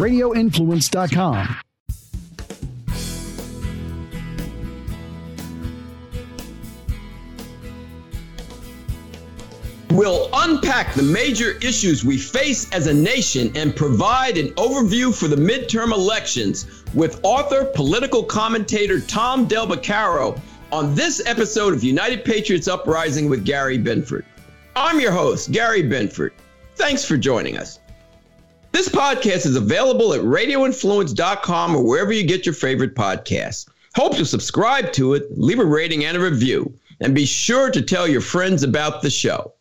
radioinfluence.com. We'll unpack the major issues we face as a nation and provide an overview for the midterm elections with author, political commentator Tom Del Beccaro on this episode of United Patriots Uprising with Gary Binford. I'm your host, Gary Binford. Thanks for joining us. This podcast is available at radioinfluence.com or wherever you get your favorite podcasts. Hope you subscribe to it, leave a rating and a review, and be sure to tell your friends about the show.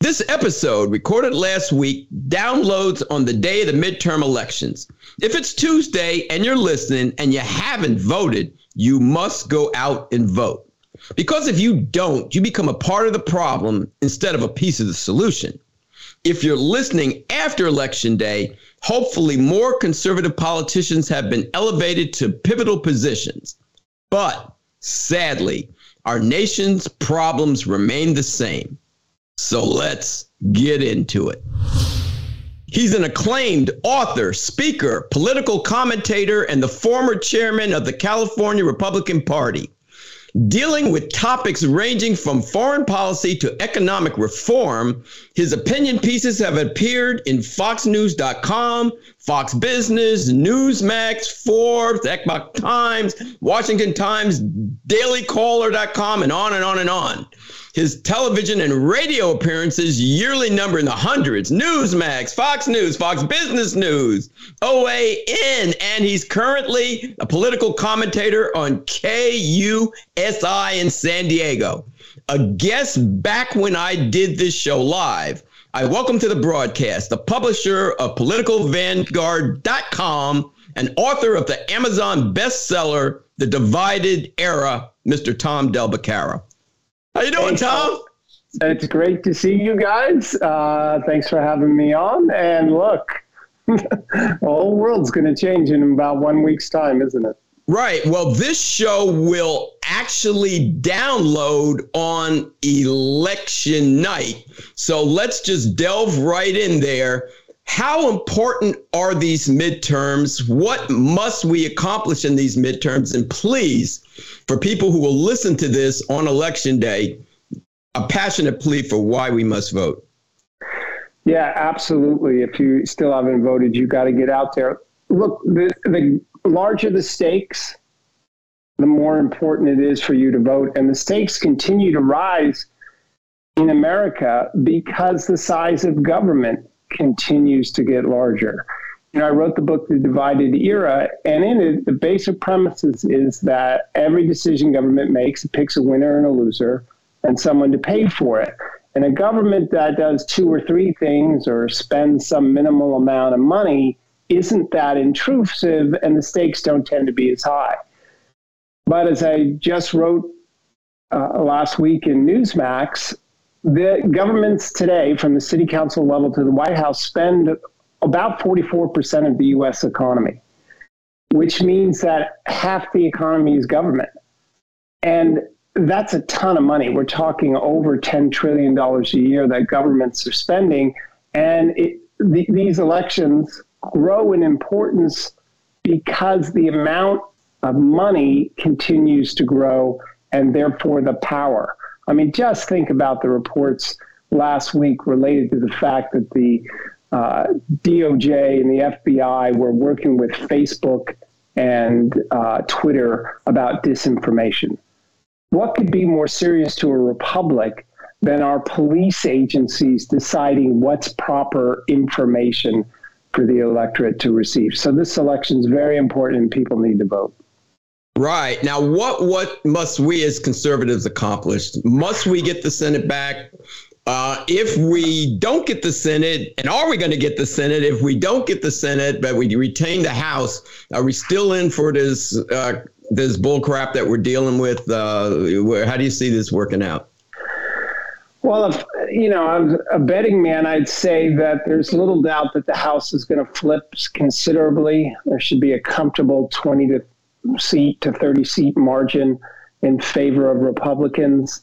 This episode, recorded last week, downloads on the day of the midterm elections. If it's Tuesday and you're listening and you haven't voted, you must go out and vote. Because if you don't, you become a part of the problem instead of a piece of the solution. If you're listening after election day, hopefully more conservative politicians have been elevated to pivotal positions. But sadly, our nation's problems remain the same. So let's get into it. He's an acclaimed author, speaker, political commentator, and the former chairman of the California Republican Party. Dealing with topics ranging from foreign policy to economic reform, his opinion pieces have appeared in FoxNews.com, Fox Business, Newsmax, Forbes, Epoch Times, Washington Times, DailyCaller.com, and on and on and on. His television and radio appearances yearly number in the hundreds. Newsmax, Fox News, Fox Business News, OAN, and he's currently a political commentator on KUSI in San Diego. A guest back when I did this show live. I welcome to the broadcast the publisher of politicalvanguard.com and author of the Amazon bestseller, The Divided Era, Mr. Tom Del Beccaro. How you doing, Tom? It's great to see you guys. Uh, thanks for having me on. And look, the whole world's going to change in about one week's time, isn't it? Right. Well, this show will actually download on election night. So let's just delve right in there. How important are these midterms? What must we accomplish in these midterms? And please, for people who will listen to this on election day, a passionate plea for why we must vote. Yeah, absolutely. If you still haven't voted, you got to get out there. Look, the, the larger the stakes, the more important it is for you to vote. And the stakes continue to rise in America because the size of government continues to get larger. You know, I wrote the book, The Divided Era, and in it, the basic premises is that every decision government makes, it picks a winner and a loser and someone to pay for it. And a government that does two or three things or spends some minimal amount of money isn't that intrusive, and the stakes don't tend to be as high. But as I just wrote uh, last week in Newsmax, the governments today, from the city council level to the White House, spend about 44% of the US economy, which means that half the economy is government. And that's a ton of money. We're talking over $10 trillion a year that governments are spending. And it, the, these elections grow in importance because the amount of money continues to grow and therefore the power. I mean, just think about the reports last week related to the fact that the uh, DOJ and the FBI were working with Facebook and uh, Twitter about disinformation. What could be more serious to a republic than our police agencies deciding what's proper information for the electorate to receive? So this election is very important and people need to vote. Right. Now, what what must we as conservatives accomplish? Must we get the Senate back? Uh, if we don't get the Senate, and are we going to get the Senate? If we don't get the Senate, but we retain the House, are we still in for this uh, this bull crap that we're dealing with? Uh, how do you see this working out? Well, if you know, a betting man. I'd say that there's little doubt that the House is going to flip considerably. There should be a comfortable 20 to seat to 30 seat margin in favor of Republicans.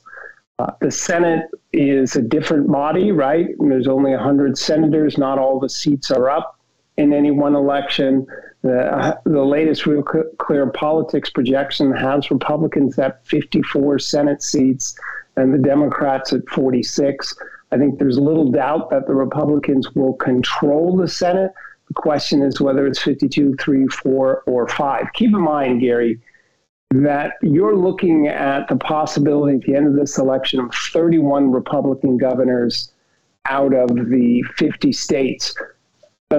Uh, the Senate is a different body, right? And there's only 100 senators. Not all the seats are up. in any one election. The, the latest Real Clear Politics projection has Republicans at 54 Senate seats and the Democrats at 46. I think there's little doubt that the Republicans will control the Senate. The question is whether it's 52, 3, 4, or 5. Keep in mind, Gary, that you're looking at the possibility at the end of this election of 31 Republican governors out of the 50 states.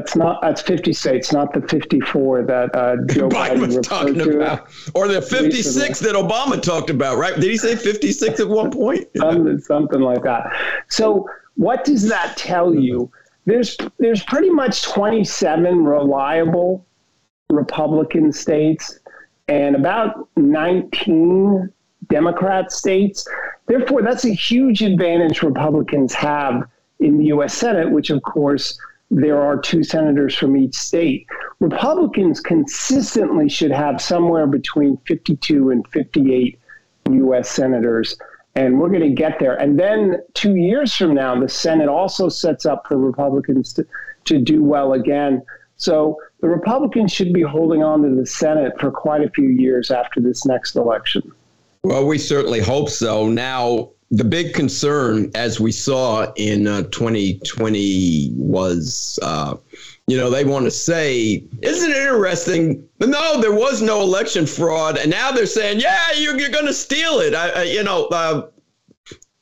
That's not that's 50 states, not the 54 that uh, Joe Biden, Biden was talking to. about, or the 56 that Obama talked about, right? Did he say 56 at one point? something, something like that. So, what does that tell you? There's there's pretty much 27 reliable Republican states and about 19 Democrat states. Therefore, that's a huge advantage Republicans have in the U.S. Senate, which, of course, there are two senators from each state. Republicans consistently should have somewhere between 52 and 58 U.S. senators, and we're going to get there. And then two years from now, the Senate also sets up for Republicans to, to do well again. So the Republicans should be holding on to the Senate for quite a few years after this next election. Well, we certainly hope so. Now, the big concern, as we saw in uh, 2020, was, uh, you know, they want to say, isn't it interesting? No, there was no election fraud, and now they're saying, yeah, you're, you're going to steal it. I, I, you know, uh,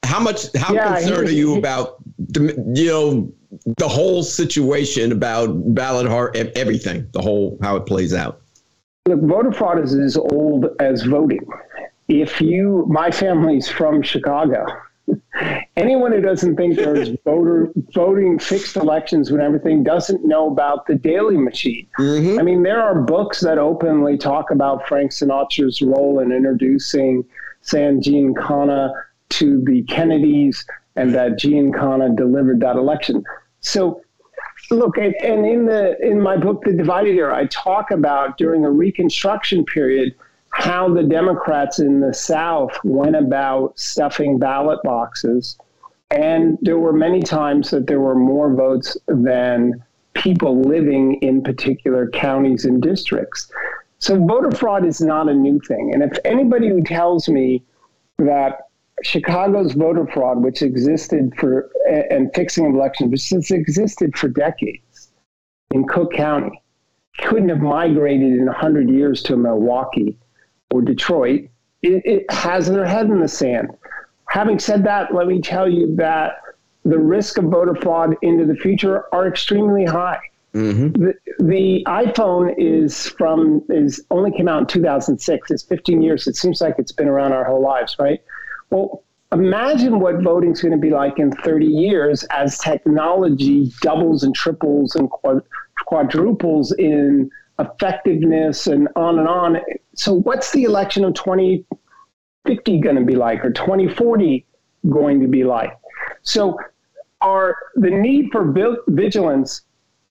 how much? How yeah, concerned are you about, you know, the whole situation about ballot heart, everything, the whole how it plays out? Look, voter fraud is as old as voting if you, my family's from Chicago. Anyone who doesn't think there's voter voting fixed elections when everything doesn't know about the Daley machine. Mm-hmm. I mean, there are books that openly talk about Frank Sinatra's role in introducing Sam Giancana to the Kennedys and that Giancana delivered that election. So look and in the in my book the divided era i talk about during the reconstruction period how the Democrats in the South went about stuffing ballot boxes. And there were many times that there were more votes than people living in particular counties and districts. So voter fraud is not a new thing. And if anybody who tells me that Chicago's voter fraud, which existed for, and fixing of elections, which has existed for decades in Cook County, couldn't have migrated in 100 years to Milwaukee or Detroit, it, it has their head in the sand. Having said that, let me tell you that the risk of voter fraud into the future are extremely high. Mm-hmm. The, the iPhone is from is only came out in 2006. It's 15 years. It seems like it's been around our whole lives, right? Well, imagine what voting's going to be like in 30 years as technology doubles and triples and quadruples in effectiveness and on and on. So, what's the election of 2050 going to be like, or 2040 going to be like? So, are the need for vigilance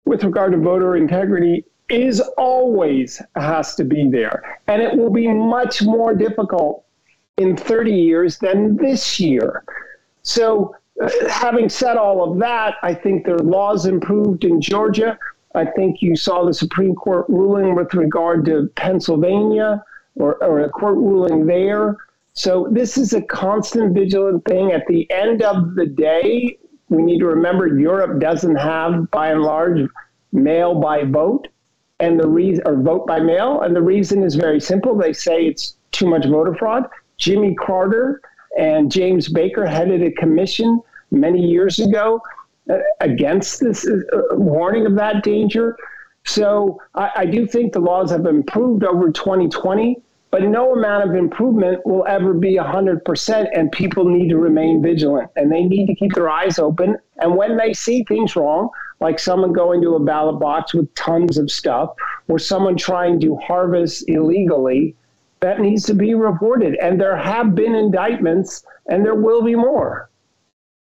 with regard to voter integrity is always has to be there, and it will be much more difficult in 30 years than this year. So, uh, having said all of that, I think their laws improved in Georgia. I think you saw the Supreme Court ruling with regard to Pennsylvania or, or a court ruling there. So this is a constant vigilant thing. At the end of the day, we need to remember Europe doesn't have, by and large, mail by vote and the reason or vote by mail. And the reason is very simple. They say it's too much voter fraud. Jimmy Carter and James Baker headed a commission many years ago against this uh, warning of that danger. So I, I, do think the laws have improved over 2020, but no amount of improvement will ever be 100%, and people need to remain vigilant and they need to keep their eyes open. And when they see things wrong, like someone going to a ballot box with tons of stuff, or someone trying to harvest illegally, that needs to be reported. And there have been indictments, and there will be more.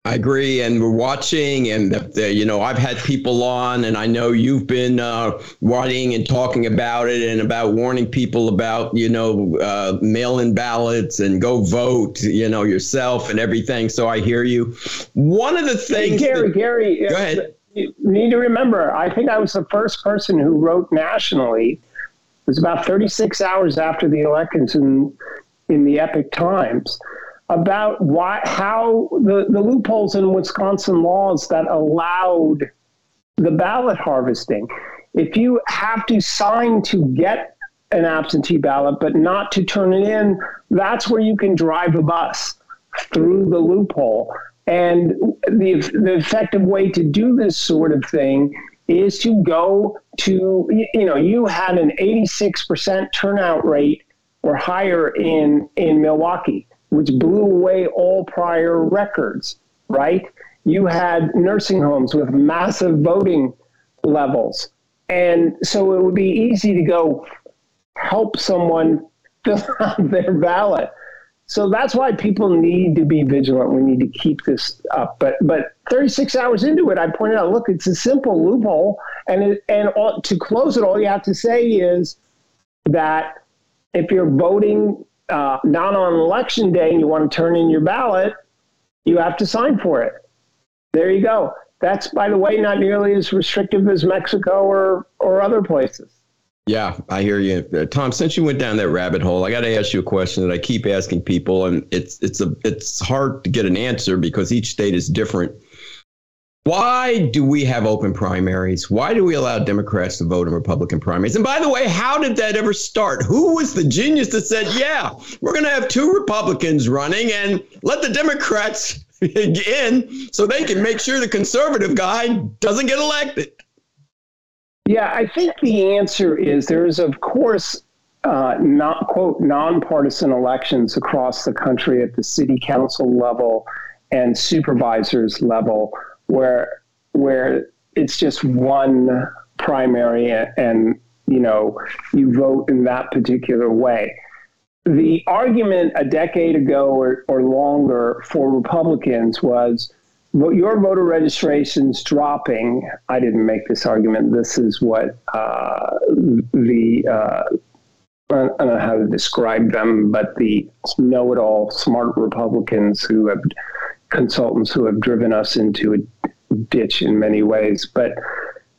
I agree, and we're watching, and the, the, you know, I've had people on, and I know you've been uh, writing and talking about it, and about warning people about, you know, uh, mail-in ballots and go vote, you know, yourself and everything. So I hear you. One of the things, hey, Gary, that, Gary, go ahead. you need to remember, I think I was the first person who wrote nationally. It was about 36 hours after the elections in, in the Epoch Times about why, how the, the loopholes in Wisconsin laws that allowed the ballot harvesting. If you have to sign to get an absentee ballot, but not to turn it in, that's where you can drive a bus through the loophole. And the, the effective way to do this sort of thing is to go to, you know, you had an 86% turnout rate or higher in, in Milwaukee, which blew away all prior records, right? You had nursing homes with massive voting levels. And so it would be easy to go help someone fill out their ballot. So that's why people need to be vigilant. We need to keep this up. But but 36 hours into it, I pointed out, look, it's a simple loophole, and it, and all, to close it, all you have to say is that if you're voting uh, not on election day and you want to turn in your ballot, you have to sign for it. There you go. That's, by the way, not nearly as restrictive as Mexico or or other places. Yeah, I hear you, uh, Tom. Since you went down that rabbit hole, I got to ask you a question that I keep asking people, and it's it's a it's hard to get an answer because each state is different. Why do we have open primaries? Why do we allow Democrats to vote in Republican primaries? And by the way, how did that ever start? Who was the genius that said, "Yeah, we're going to have two Republicans running and let the Democrats in so they can make sure the conservative guy doesn't get elected"? Yeah, I think the answer is there is, of course, uh, not quote nonpartisan elections across the country at the city council level and supervisors level where where it's just one primary and you know you vote in that particular way. The argument a decade ago or, or longer for Republicans was your voter registration's dropping. I didn't make this argument. This is what uh, the uh, I don't know how to describe them, but the know-it-all smart Republicans who have consultants who have driven us into a ditch in many ways. But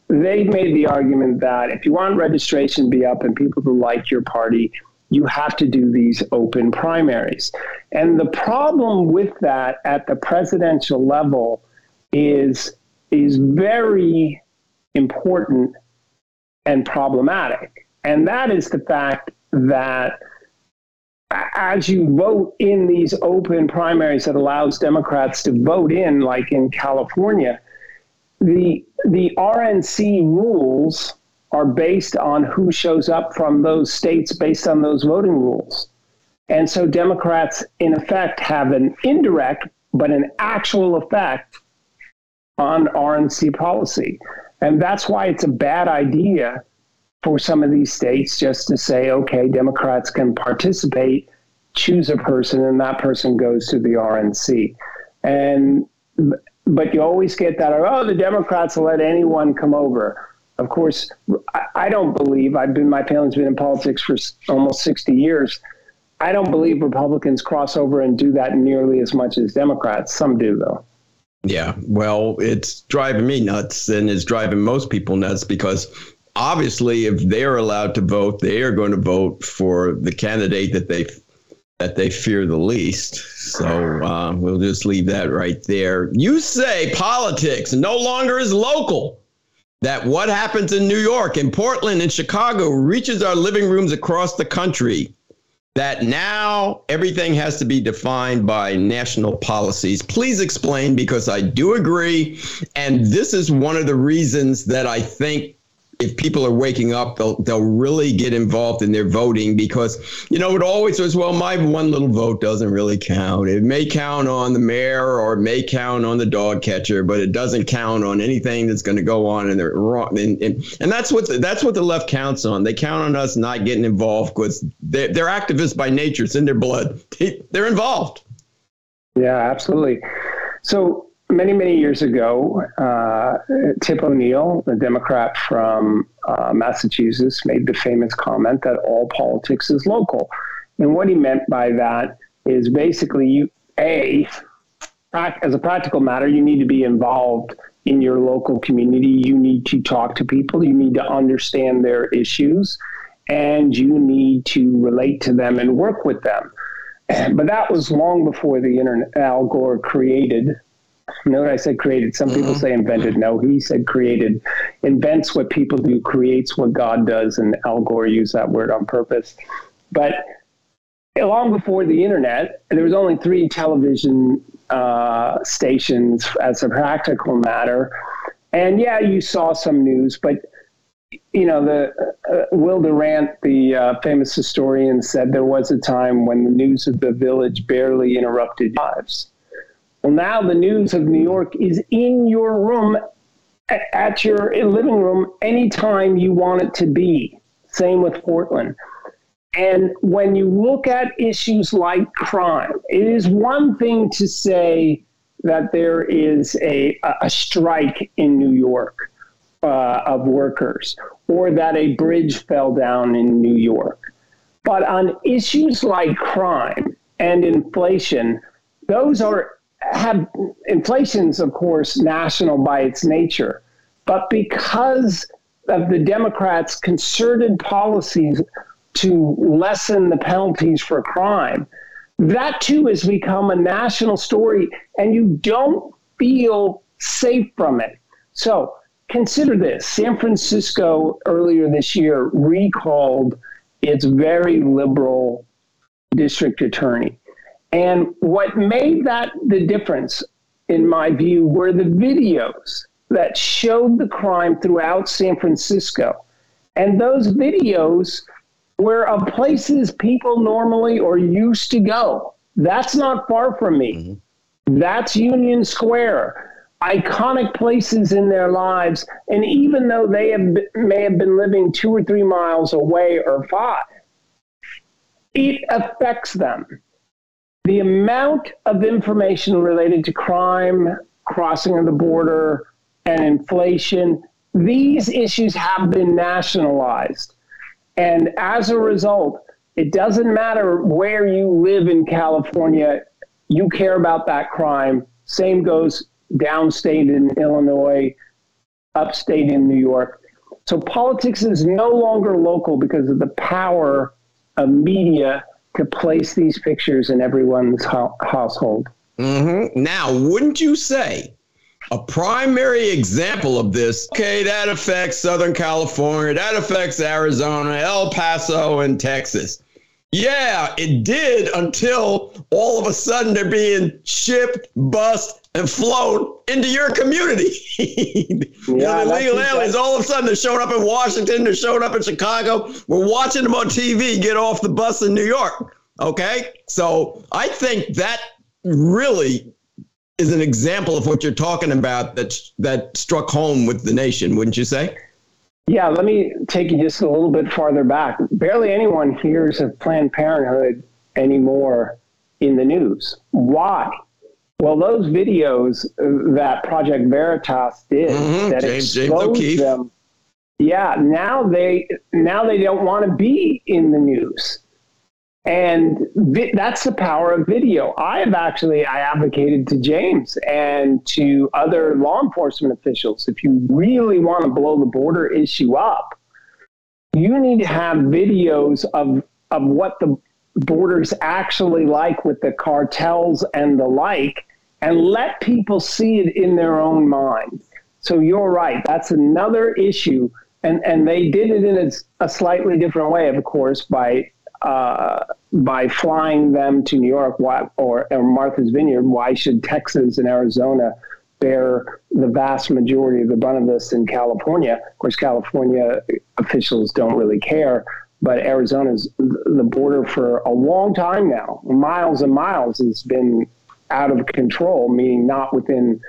they made the argument that if you want registration to be up and people to like your party, you have to do these open primaries. And the problem with that at the presidential level is, is very important and problematic. And that is the fact that as you vote in these open primaries that allows Democrats to vote in, like in California, the the RNC rules are based on who shows up from those states based on those voting rules. And so Democrats, in effect, have an indirect but an actual effect on RNC policy. And that's why it's a bad idea for some of these states just to say, okay, Democrats can participate, choose a person, and that person goes to the RNC. And but you always get that, oh, the Democrats will let anyone come over. Of course, I don't believe I've been my family's been in politics for almost 60 years. I don't believe Republicans cross over and do that nearly as much as Democrats. Some do, though. Yeah, well, it's driving me nuts and it's driving most people nuts because obviously, if they're allowed to vote, they are going to vote for the candidate that they that they fear the least. So uh, we'll just leave that right there. You say politics no longer is local that what happens in New York and Portland and Chicago reaches our living rooms across the country. That now everything has to be defined by national policies. Please explain because I do agree. And this is one of the reasons that I think if people are waking up, they'll they'll really get involved in their voting because you know it always says, well, my one little vote doesn't really count. It may count on the mayor or it may count on the dog catcher, but it doesn't count on anything that's going to go on in the wrong. And, and, and that's what the, that's what the left counts on. They count on us not getting involved because they're, they're activists by nature. It's in their blood. They, they're involved. Yeah, absolutely. So many, many years ago, uh, Tip O'Neill, a Democrat from uh, Massachusetts, made the famous comment that all politics is local. And what he meant by that is basically you, A, as a practical matter, you need to be involved in your local community. You need to talk to people, you need to understand their issues, and you need to relate to them and work with them. But that was long before the internet, Al Gore created. Note I said created. Some people mm-hmm. say invented. No, he said created. Invents what people do, creates what God does, and Al Gore used that word on purpose. But long before the internet, there was only three television uh, stations as a practical matter. And yeah, you saw some news, but you know, the uh, Will Durant, the uh, famous historian, said there was a time when the news of the village barely interrupted lives. Well, now the news of New York is in your room, at your living room, anytime you want it to be. Same with Portland. And when you look at issues like crime, it is one thing to say that there is a, a strike in New York uh, of workers or that a bridge fell down in New York. But on issues like crime and inflation, those are have inflation's of course national by its nature, but because of the Democrats' concerted policies to lessen the penalties for crime, that too has become a national story, and you don't feel safe from it. So consider this San Francisco earlier this year recalled its very liberal district attorney. And what made that the difference, in my view, were the videos that showed the crime throughout San Francisco. And those videos were of places people normally or used to go. That's not far from me. Mm-hmm. That's Union Square iconic places in their lives. And even though they have, may have been living two or three miles away or five, it affects them. The amount of information related to crime, crossing of the border, and inflation, these issues have been nationalized. And as a result, it doesn't matter where you live in California, you care about that crime. Same goes downstate in Illinois, upstate in New York. So politics is no longer local because of the power of media to place these pictures in everyone's ho- household. Mm-hmm. Now, wouldn't you say a primary example of this? Okay, that affects Southern California, that affects Arizona, El Paso, and Texas. Yeah, it did until all of a sudden they're being shipped, bust, and flown into your community. you know, the illegal aliens, all of a sudden they're showing up in Washington, they're showing up in Chicago. We're watching them on TV get off the bus in New York. Okay. So I think that really is an example of what you're talking about that that struck home with the nation, wouldn't you say? Yeah, let me take you just a little bit farther back. Barely anyone hears of Planned Parenthood anymore in the news. Why? Well, those videos that Project Veritas did mm-hmm. that James, exposed James them, yeah, now they now they don't want to be in the news. And vi- that's the power of video. I have actually I advocated to James and to other law enforcement officials if you really want to blow the border issue up, you need to have videos of of what the border's actually like with the cartels and the like and let people see it in their own mind. So you're right. That's another issue. And, and they did it in a, a slightly different way, of course, by uh, by flying them to New York why, or, or Martha's Vineyard, why should Texas and Arizona bear the vast majority of the brunt of this in California? Of course, California officials don't really care, but Arizona's the border for a long time now, miles and miles, has been out of control, meaning not within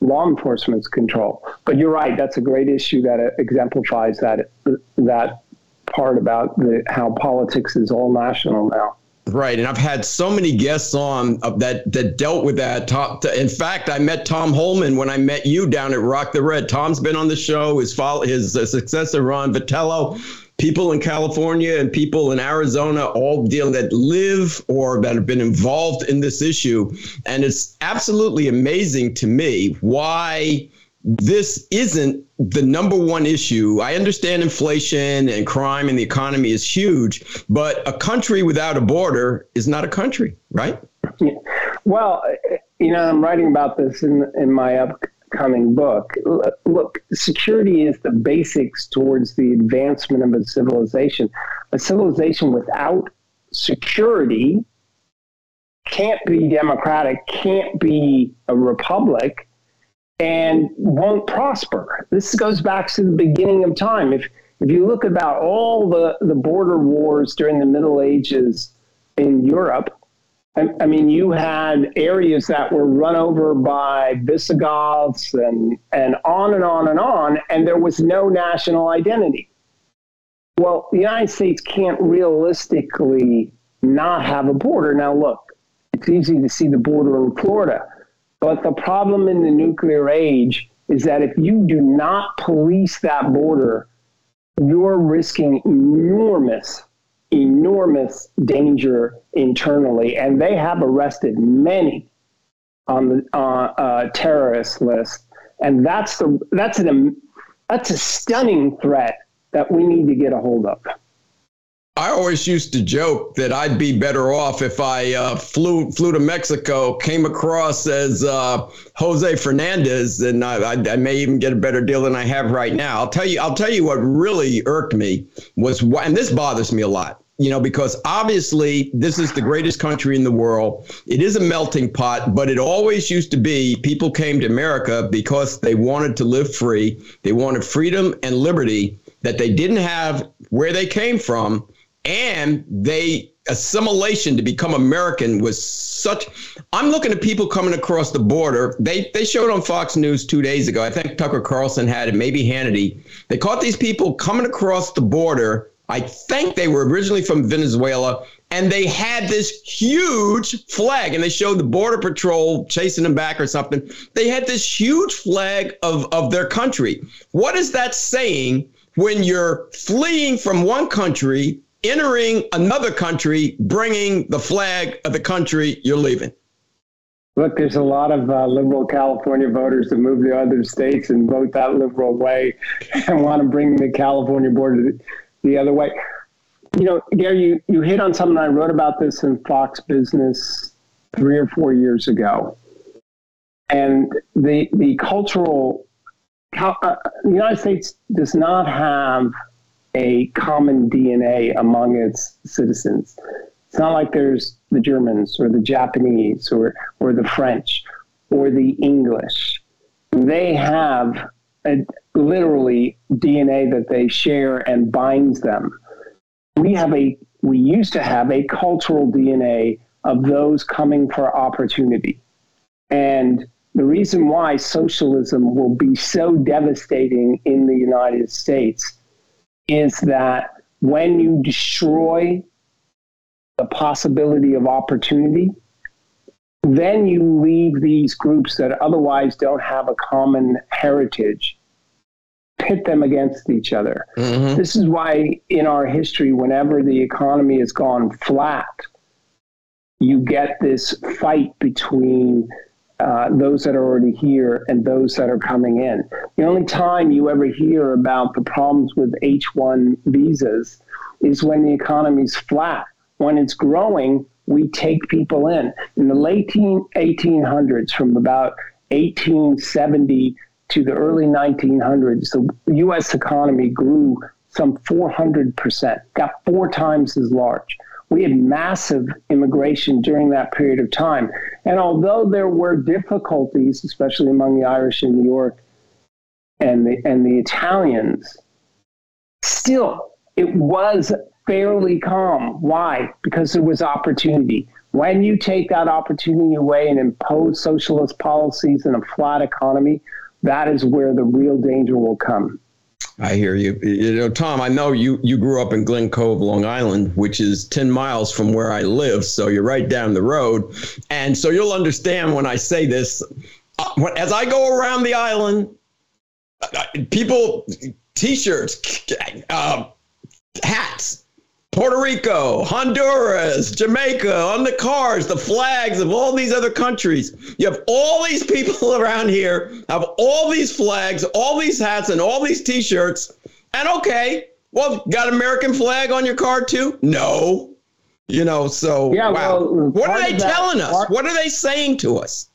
law enforcement's control. But you're right; that's a great issue that exemplifies that that part about the, how politics is all national now. Right, and I've had so many guests on that that dealt with that. Top, in fact, I met Tom Homan when I met you down at Rock the Red. Tom's been on the show. His follow, his uh, successor Ron Vitiello. People in California and people in Arizona all deal that live or that have been involved in this issue, and it's absolutely amazing to me why this isn't the number one issue. I understand inflation and crime and the economy is huge, but a country without a border is not a country, right? Yeah. Well, you know, I'm writing about this in in my upcoming book. Look, security is the basics towards the advancement of a civilization. A civilization without security can't be democratic, can't be a republic, and won't prosper. This goes back to the beginning of time. If if you look about all the, the border wars during the Middle Ages in Europe, I, I mean, you had areas that were run over by Visigoths and, and on and on and on, and there was no national identity. Well, the United States can't realistically not have a border. Now, look, it's easy to see the border in Florida, but the problem in the nuclear age is that if you do not police that border, you're risking enormous, enormous danger internally. And they have arrested many on the uh, uh, terrorist list. And that's the that's an that's a stunning threat that we need to get a hold of. I always used to joke that I'd be better off if I uh, flew flew to Mexico, came across as uh, Jose Fernandez, and I, I, I, may even get a better deal than I have right now. I'll tell you. I'll tell you what really irked me was, and this bothers me a lot. You know, because obviously this is the greatest country in the world. It is a melting pot, but it always used to be people came to America because they wanted to live free. They wanted freedom and liberty that they didn't have where they came from and they assimilation to become American was such. I'm looking at people coming across the border. They they showed on Fox News two days ago. I think Tucker Carlson had it, maybe Hannity. They caught these people coming across the border. I think they were originally from Venezuela, and they had this huge flag, and they showed the border patrol chasing them back or something. They had this huge flag of of their country. What is that saying? When you're fleeing from one country entering another country, bringing the flag of the country you're leaving? Look, there's a lot of uh, liberal California voters that move to other states and vote that liberal way and want to bring the California border the other way. You know, Gary, you, you hit on something I wrote about this in Fox Business three or four years ago. And the, the cultural, uh, the United States does not have a common DNA among its citizens. It's not like there's the Germans or the Japanese or, or the French or the English. They have a, literally DNA that they share and binds them. We have a we used to have a cultural DNA of those coming for opportunity. And the reason why socialism will be so devastating in the United States is that when you destroy the possibility of opportunity, then you leave these groups that otherwise don't have a common heritage, pit them against each other. Mm-hmm. This is why, in our history, whenever the economy has gone flat, you get this fight between uh, those that are already here and those that are coming in. The only time you ever hear about the problems with H 1 visas is when the economy's flat. When it's growing, we take people in. In the late 1800s, from about 1870 to the early 1900s, the U.S. economy grew some 400%, got four times as large. We had massive immigration during that period of time. And although there were difficulties, especially among the Irish in New York and the, and the Italians, still it was fairly calm. Why? Because there was opportunity. When you take that opportunity away and impose socialist policies in a flat economy, that is where the real danger will come. I hear you. You know, Tom, I know you you grew up in Glen Cove, Long Island, which is 10 miles from where I live, so you're right down the road. And so you'll understand when I say this. Uh, as I go around the island, uh, people t-shirts, uh, hats, Puerto Rico, Honduras, Jamaica, on the cars, the flags of all these other countries. You have all these people around here, have all these flags, all these hats, and all these t shirts. And okay, well, got American flag on your car too? No. You know, so yeah, wow. Well, uh, what are they that, telling us? Part, what are they saying to us?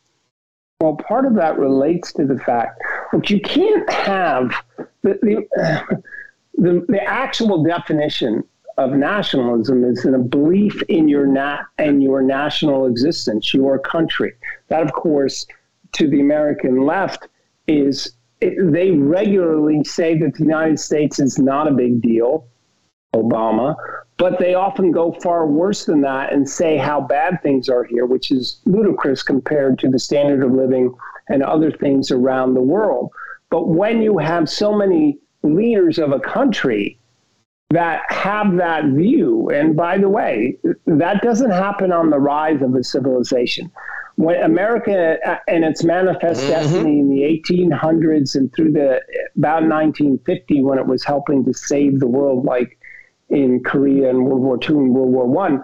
Well, part of that relates to the fact that you can't have the, the, the, the actual definition of nationalism is in a belief in your nat and your national existence, your country. That, of course, to the American left, is it, they regularly say that the United States is not a big deal, Obama, but they often go far worse than that and say how bad things are here, which is ludicrous compared to the standard of living and other things around the world. But when you have so many leaders of a country that have that view. And by the way, that doesn't happen on the rise of a civilization. When America uh, and its manifest mm-hmm. destiny in the 1800s and through the about 1950, when it was helping to save the world, like in Korea and World War II and World War One,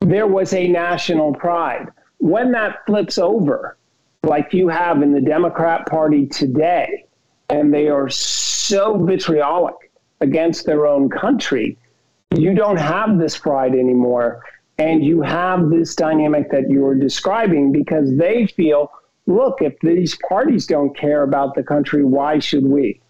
there was a national pride. When that flips over, like you have in the Democrat Party today, and they are so vitriolic against their own country, you don't have this pride anymore. And you have this dynamic that you're describing because they feel, look, if these parties don't care about the country, why should we?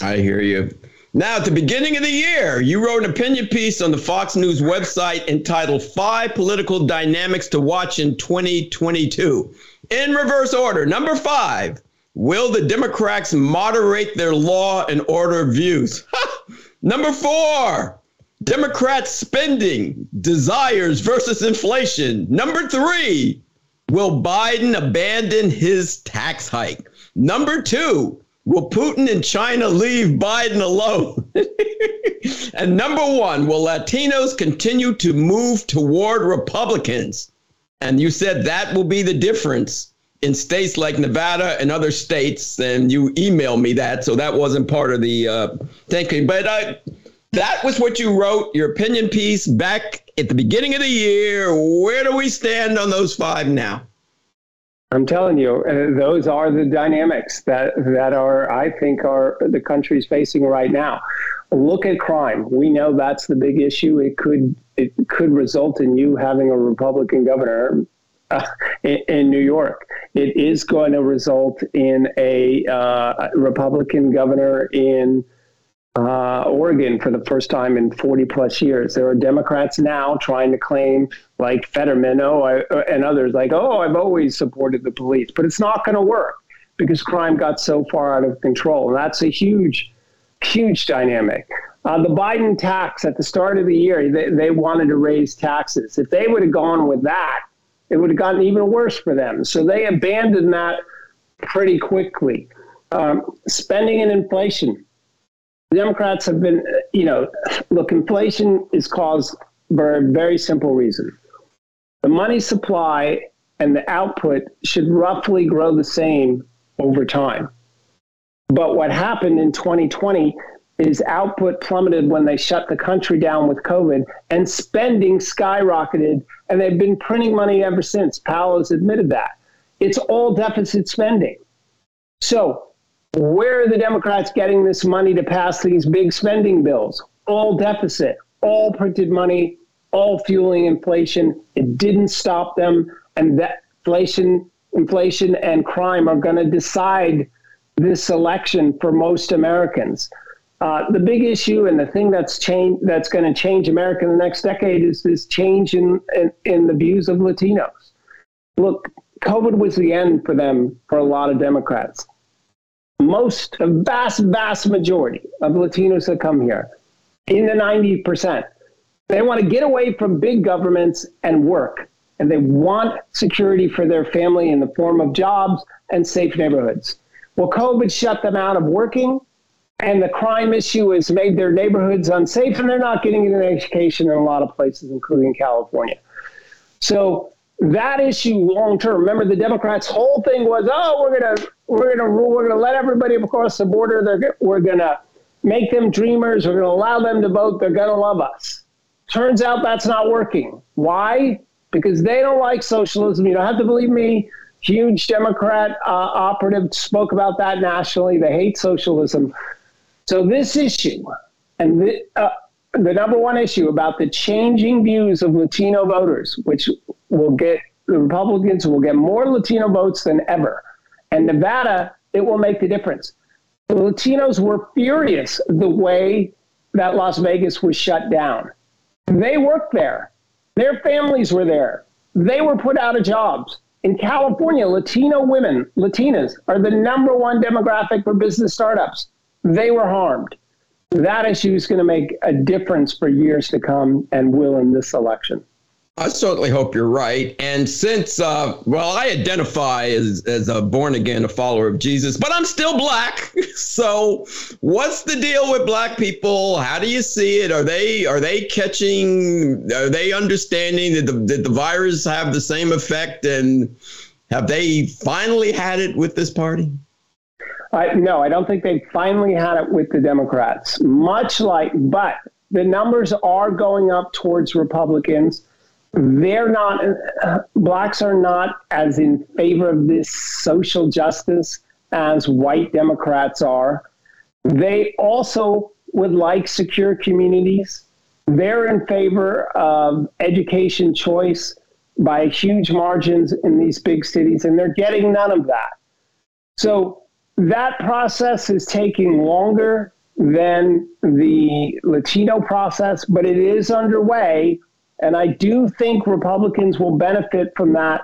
I hear you. Now, at the beginning of the year, you wrote an opinion piece on the Fox News website entitled Five Political Dynamics to Watch in 2022. In reverse order, number five, Will the Democrats moderate their law and order views? Number four, Democrats spending desires versus inflation. Number three, will Biden abandon his tax hike? Number two, will Putin and China leave Biden alone? and number one, will Latinos continue to move toward Republicans? And you said that will be the difference in states like Nevada and other states, and you emailed me that, so that wasn't part of the uh, thinking. But uh, that was what you wrote, your opinion piece back at the beginning of the year. Where do we stand on those five now? I'm telling you, uh, those are the dynamics that that are, I think, are the country's facing right now. Look at crime. We know that's the big issue. It could it could result in you having a Republican governor uh, in, in, New York. It is going to result in a uh, Republican governor in uh, Oregon for the first time in 40 plus years. There are Democrats now trying to claim, like Fetterman oh, I, and others, like, oh, I've always supported the police. But it's not going to work because crime got so far out of control. And that's a huge, huge dynamic. Uh, the Biden tax at the start of the year, they, they wanted to raise taxes. If they would have gone with that, it would have gotten even worse for them. So they abandoned that pretty quickly. Um, spending and inflation. The Democrats have been, you know, look, inflation is caused for a very simple reason. The money supply and the output should roughly grow the same over time. But what happened in 2020 is output plummeted when they shut the country down with COVID and spending skyrocketed. And they've been printing money ever since. Powell has admitted that. It's all deficit spending. So, where are the Democrats getting this money to pass these big spending bills? All deficit, all printed money, all fueling inflation. It didn't stop them. And that inflation, inflation and crime are going to decide this election for most Americans. Uh, the big issue and the thing that's change that's going to change America in the next decade is this change in, in, in the views of Latinos. Look, COVID was the end for them for a lot of Democrats. Most, a vast, vast majority of Latinos that come here, in the 90%, they want to get away from big governments and work. And they want security for their family in the form of jobs and safe neighborhoods. Well, COVID shut them out of working and the crime issue has made their neighborhoods unsafe, and they're not getting an education in a lot of places, including California. So that issue long term. Remember, the Democrats' whole thing was, oh, we're gonna we're gonna rule, we're gonna let everybody across the border. They're, we're gonna make them dreamers. We're gonna allow them to vote. They're gonna love us. Turns out that's not working. Why? Because they don't like socialism. You don't have to believe me. Huge Democrat uh, operative spoke about that nationally. They hate socialism. So, this issue, and the, uh, the number one issue about the changing views of Latino voters, which will get the Republicans will get more Latino votes than ever. And Nevada, it will make the difference. The Latinos were furious the way that Las Vegas was shut down. They worked there. Their families were there. They were put out of jobs. In California, Latino women, Latinas, are the number one demographic for business startups. They were harmed. That issue is going to make a difference for years to come and will in this election. I certainly hope you're right. And since, uh, well, I identify as, as a born again, a follower of Jesus, but I'm still black. So, what's the deal with black people? How do you see it? Are they are they catching? Are they understanding that the that the virus have the same effect? And have they finally had it with this party? Uh, no, I don't think they finally had it with the Democrats. Much like, but the numbers are going up towards Republicans. They're not blacks are not as in favor of this social justice as white democrats are. They also would like secure communities. They're in favor of education choice by huge margins in these big cities and they're getting none of that. So that process is taking longer than the latino process but it is underway and I do think Republicans will benefit from that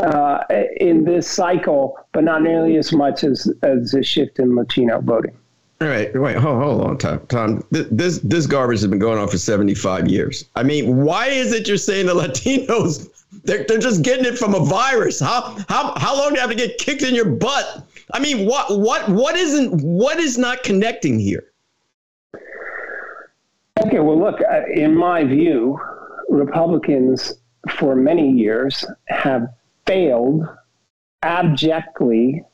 uh, in this cycle, but not nearly as much as, as a shift in Latino voting. All right, wait, hold, hold on, Tom. Tom, this this garbage has been going on for seventy five years. I mean, why is it you're saying the Latinos they're, they're just getting it from a virus? How how how long do you have to get kicked in your butt? I mean, what what what isn't what is not connecting here? Okay, well, look, uh, in my view, Republicans for many years have failed abjectly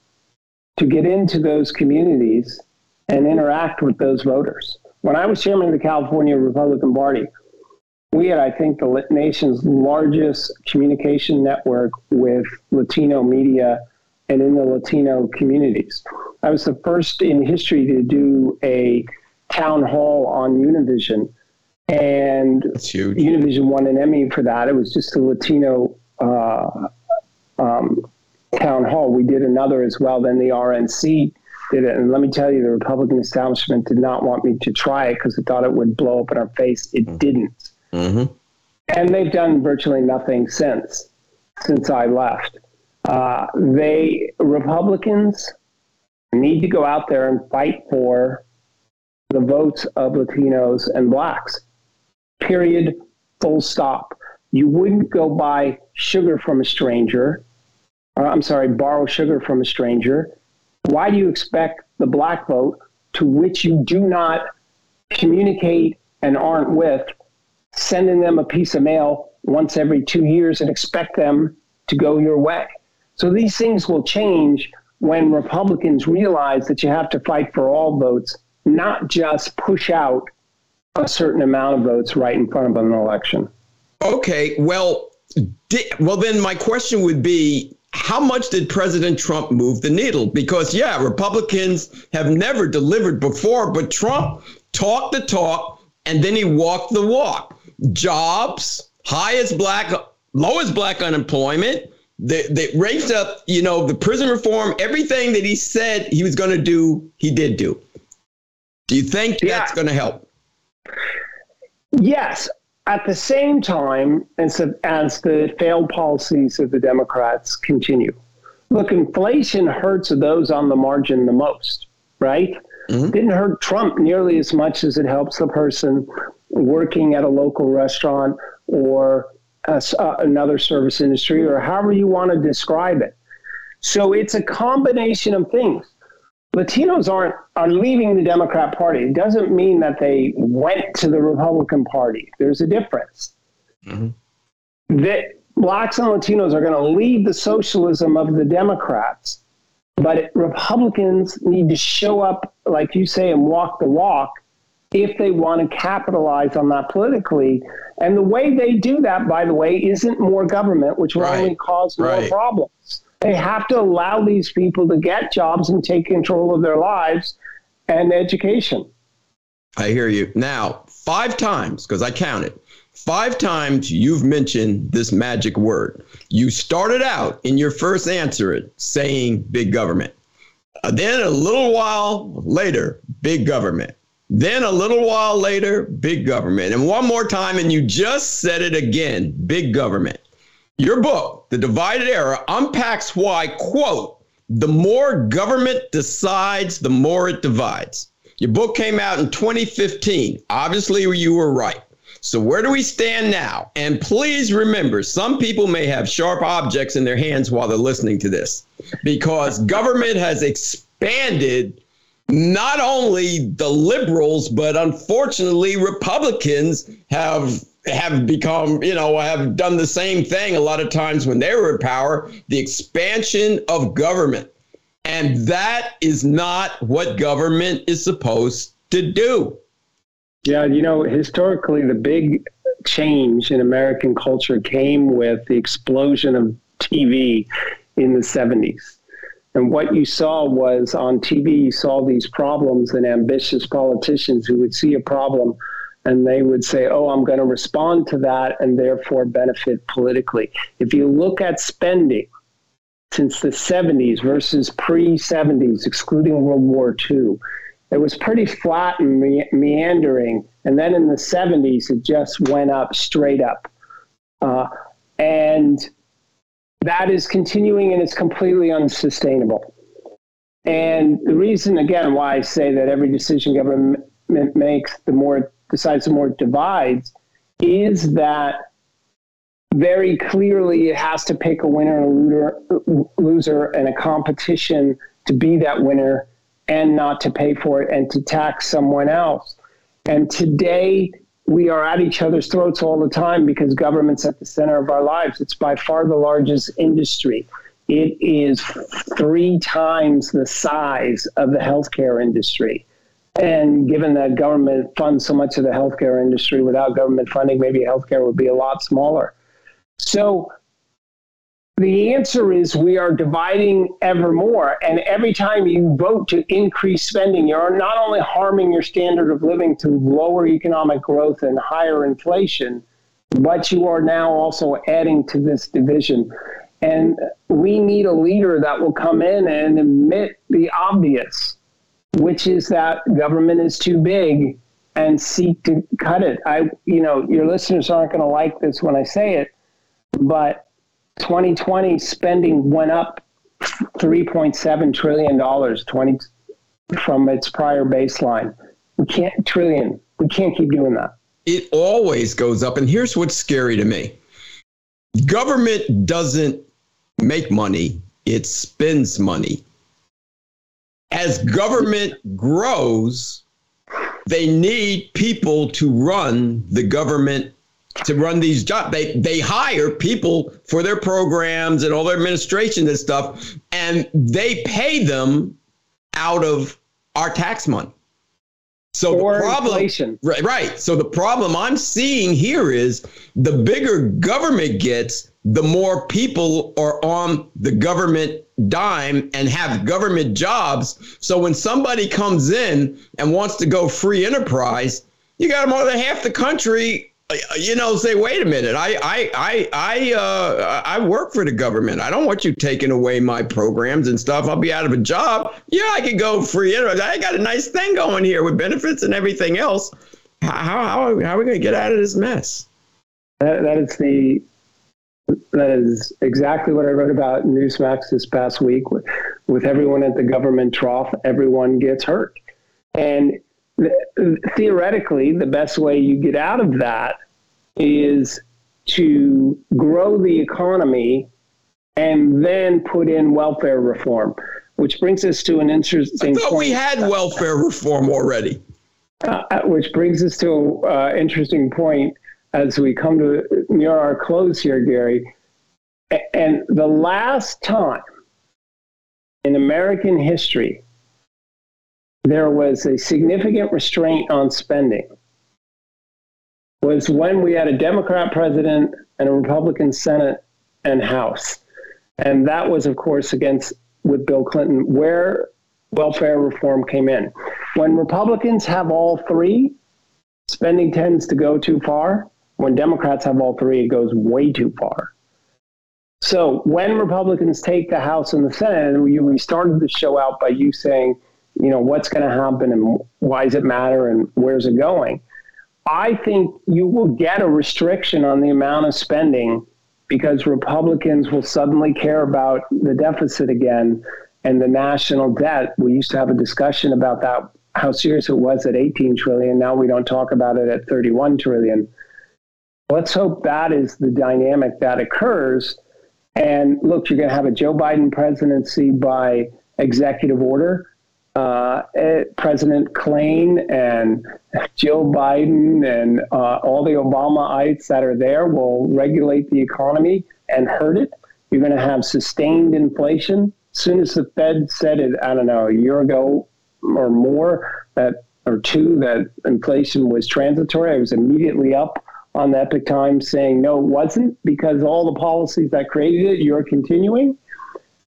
to get into those communities and interact with those voters. When I was chairman of the California Republican Party, we had, I think, the nation's largest communication network with Latino media and in the Latino communities. I was the first in history to do a town hall on Univision and Univision won an Emmy for that. It was just a Latino uh, um, town hall. We did another as well. Then the RNC did it, and let me tell you, the Republican establishment did not want me to try it because they thought it would blow up in our face. It mm-hmm. didn't, mm-hmm. and they've done virtually nothing since since I left. Uh, they Republicans need to go out there and fight for the votes of Latinos and blacks period, full stop. You wouldn't go buy sugar from a stranger. Or, I'm sorry, borrow sugar from a stranger. Why do you expect the black vote, to which you do not communicate and aren't with, sending them a piece of mail once every two years and expect them to go your way? So these things will change when Republicans realize that you have to fight for all votes, not just push out a certain amount of votes right in front of an election. Okay, well, well then my question would be how much did President Trump move the needle? Because yeah, Republicans have never delivered before, but Trump talked the talk and then he walked the walk. Jobs, highest black, lowest black unemployment. They, they raised up, you know, the prison reform, everything that he said he was going to do, he did do. Do you think yeah. that's going to help? Yes. At the same time, as, as the failed policies of the Democrats continue, look, inflation hurts those on the margin the most, right? Mm-hmm. Didn't hurt Trump nearly as much as it helps the person working at a local restaurant or a, uh, another service industry or however you want to describe it. So it's a combination of things. Latinos aren't are leaving the Democrat Party. It doesn't mean that they went to the Republican Party. There's a difference. Mm-hmm. That blacks and Latinos are going to leave the socialism of the Democrats, but Republicans need to show up, like you say, and walk the walk if they want to capitalize on that politically. And the way they do that, by the way, isn't more government, which will right. only cause more right. problems. They have to allow these people to get jobs and take control of their lives and education. I hear you. Now, five times, because I counted, five times you've mentioned this magic word. You started out in your first answer saying big government. Then a little while later, big government. Then a little while later, big government. And one more time, and you just said it again big government. Your book, The Divided Era, unpacks why, quote, the more government decides, the more it divides. Your book came out in 2015. Obviously, you were right. So, where do we stand now? And please remember, some people may have sharp objects in their hands while they're listening to this because government has expanded not only the liberals, but unfortunately, Republicans have have become, you know, have done the same thing a lot of times when they were in power, the expansion of government. And that is not what government is supposed to do. Yeah, you know, historically, the big change in American culture came with the explosion of TV in the 70s. And what you saw was on TV, you saw these problems and ambitious politicians who would see a problem and they would say, oh, I'm going to respond to that and therefore benefit politically. If you look at spending since the 70s versus pre 70s, excluding World War II, it was pretty flat and me- meandering. And then in the 70s, it just went up straight up. Uh, and that is continuing and it's completely unsustainable. And the reason, again, why I say that every decision government makes, the more decides, the more it divides, is that very clearly it has to pick a winner and a loser and a competition to be that winner and not to pay for it and to tax someone else. And today, we are at each other's throats all the time because government's at the center of our lives. It's by far the largest industry. It is three times the size of the healthcare industry. And given that government funds so much of the healthcare industry, without government funding, maybe healthcare would be a lot smaller. So the answer is we are dividing ever more. And every time you vote to increase spending, you're not only harming your standard of living to lower economic growth and higher inflation, but you are now also adding to this division. And we need a leader that will come in and admit the obvious, which is that government is too big and seek to cut it. I, you know, your listeners aren't going to like this when I say it, but 2020 spending went up 3.7 trillion dollars 20 from its prior baseline. We can't trillion. We can't keep doing that. It always goes up and here's what's scary to me. Government doesn't make money, it spends money. As government grows, they need people to run the government to run these jobs. They they hire people for their programs and all their administration and stuff, and they pay them out of our tax money. So or the problem, inflation. right, right. So the problem I'm seeing here is the bigger government gets, the more people are on the government dime and have government jobs. So when somebody comes in and wants to go free enterprise, you got more than half the country you know, say, wait a minute, I, I, I, I, uh, I work for the government. I don't want you taking away my programs and stuff. I'll be out of a job. Yeah, I could go free. I got a nice thing going here with benefits and everything else. How, how, how are we going to get out of this mess? That, that is the, that is exactly what I wrote about Newsmax this past week. With, with everyone at the government trough, everyone gets hurt. And theoretically, the best way you get out of that is to grow the economy and then put in welfare reform, which brings us to an interesting I thought point. we had welfare reform already. Uh, uh which brings us to an uh, interesting point as we come to near our close here, Gary. And the last time in American history there was a significant restraint on spending was when we had a Democrat president and a Republican Senate and House. And that was, of course, against with Bill Clinton, where welfare reform came in. When Republicans have all three, spending tends to go too far. When Democrats have all three, it goes way too far. So when Republicans take the House and the Senate, and we, started the show out by you saying, you know, what's going to happen and why does it matter and where's it going? I think you will get a restriction on the amount of spending because Republicans will suddenly care about the deficit again and the national debt. We used to have a discussion about that, how serious it was at 18 trillion. Now we don't talk about it at 31 trillion. Let's hope that is the dynamic that occurs. And look, you're going to have a Joe Biden presidency by executive order uh, eh, President Klain and Joe Biden and uh, all the Obamaites that are there will regulate the economy and hurt it. You're going to have sustained inflation. As soon as the Fed said it, I don't know, a year ago or more, that or two, that inflation was transitory, I was immediately up on the Epoch Times saying no, it wasn't because all the policies that created it, you're continuing.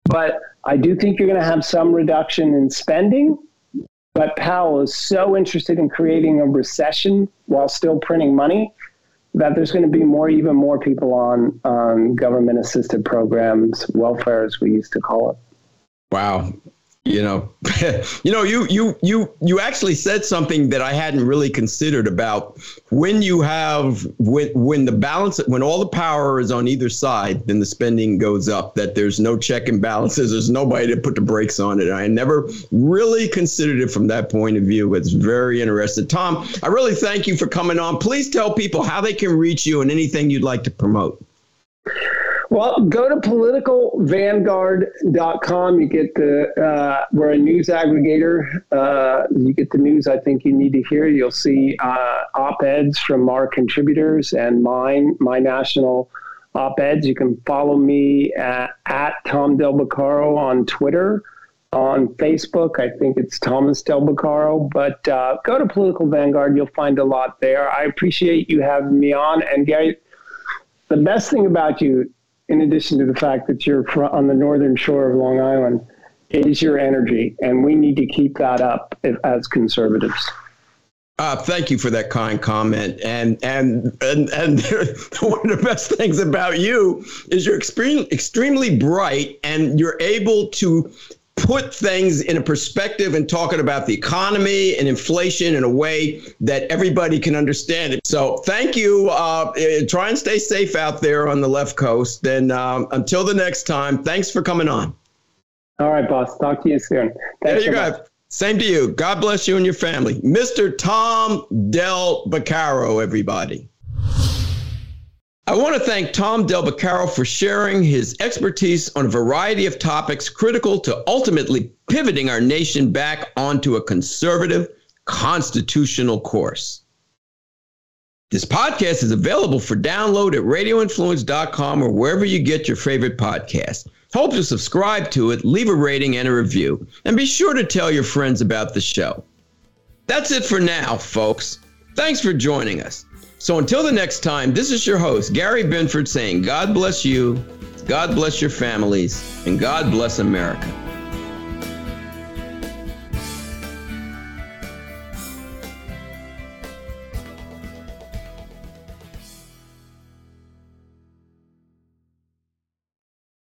But I do think you're going to have some reduction in spending. But Powell is so interested in creating a recession while still printing money that there's going to be more, even more people on on government assisted programs, welfare as we used to call it. Wow, you know you know you you you you actually said something that i hadn't really considered about. When you have when when the balance when all the power is on either side then the spending goes up that there's no check and balances there's nobody to put the brakes on it. I never really considered it from that point of view it's very interesting. Tom i really thank you for coming on. Please tell people how they can reach you and anything you'd like to promote well, go to politicalvanguard.com. You get the, uh, we're a news aggregator. Uh, you get the news I think you need to hear. You'll see uh, op eds from our contributors and mine, my national op eds. You can follow me at, at Tom Del Beccaro on Twitter. On Facebook, I think it's Thomas Del Beccaro, but uh, go to Political Vanguard. You'll find a lot there. I appreciate you having me on. And Gary, the best thing about you in addition to the fact that you're on the northern shore of Long Island, is your energy, and we need to keep that up as conservatives. Uh, thank you for that kind comment. And and and and one of the best things about you is you're extremely extremely bright, and you're able to put things in a perspective and talking about the economy and inflation in a way that everybody can understand it. So thank you. Uh, eh, try and stay safe out there on the left coast. And um, until the next time, thanks for coming on. All right, boss. Talk to you soon. Thanks there you go. Same to you. God bless you and your family. Mr. Tom Del Beccaro, everybody. I want to thank Tom Del Beccaro for sharing his expertise on a variety of topics critical to ultimately pivoting our nation back onto a conservative constitutional course. This podcast is available for download at radioinfluence.com or wherever you get your favorite podcast. Hope to subscribe to it, leave a rating and a review, and be sure to tell your friends about the show. That's it for now, folks. Thanks for joining us. So until the next time, this is your host, Gary Binford, saying, God bless you, God bless your families, and God bless America.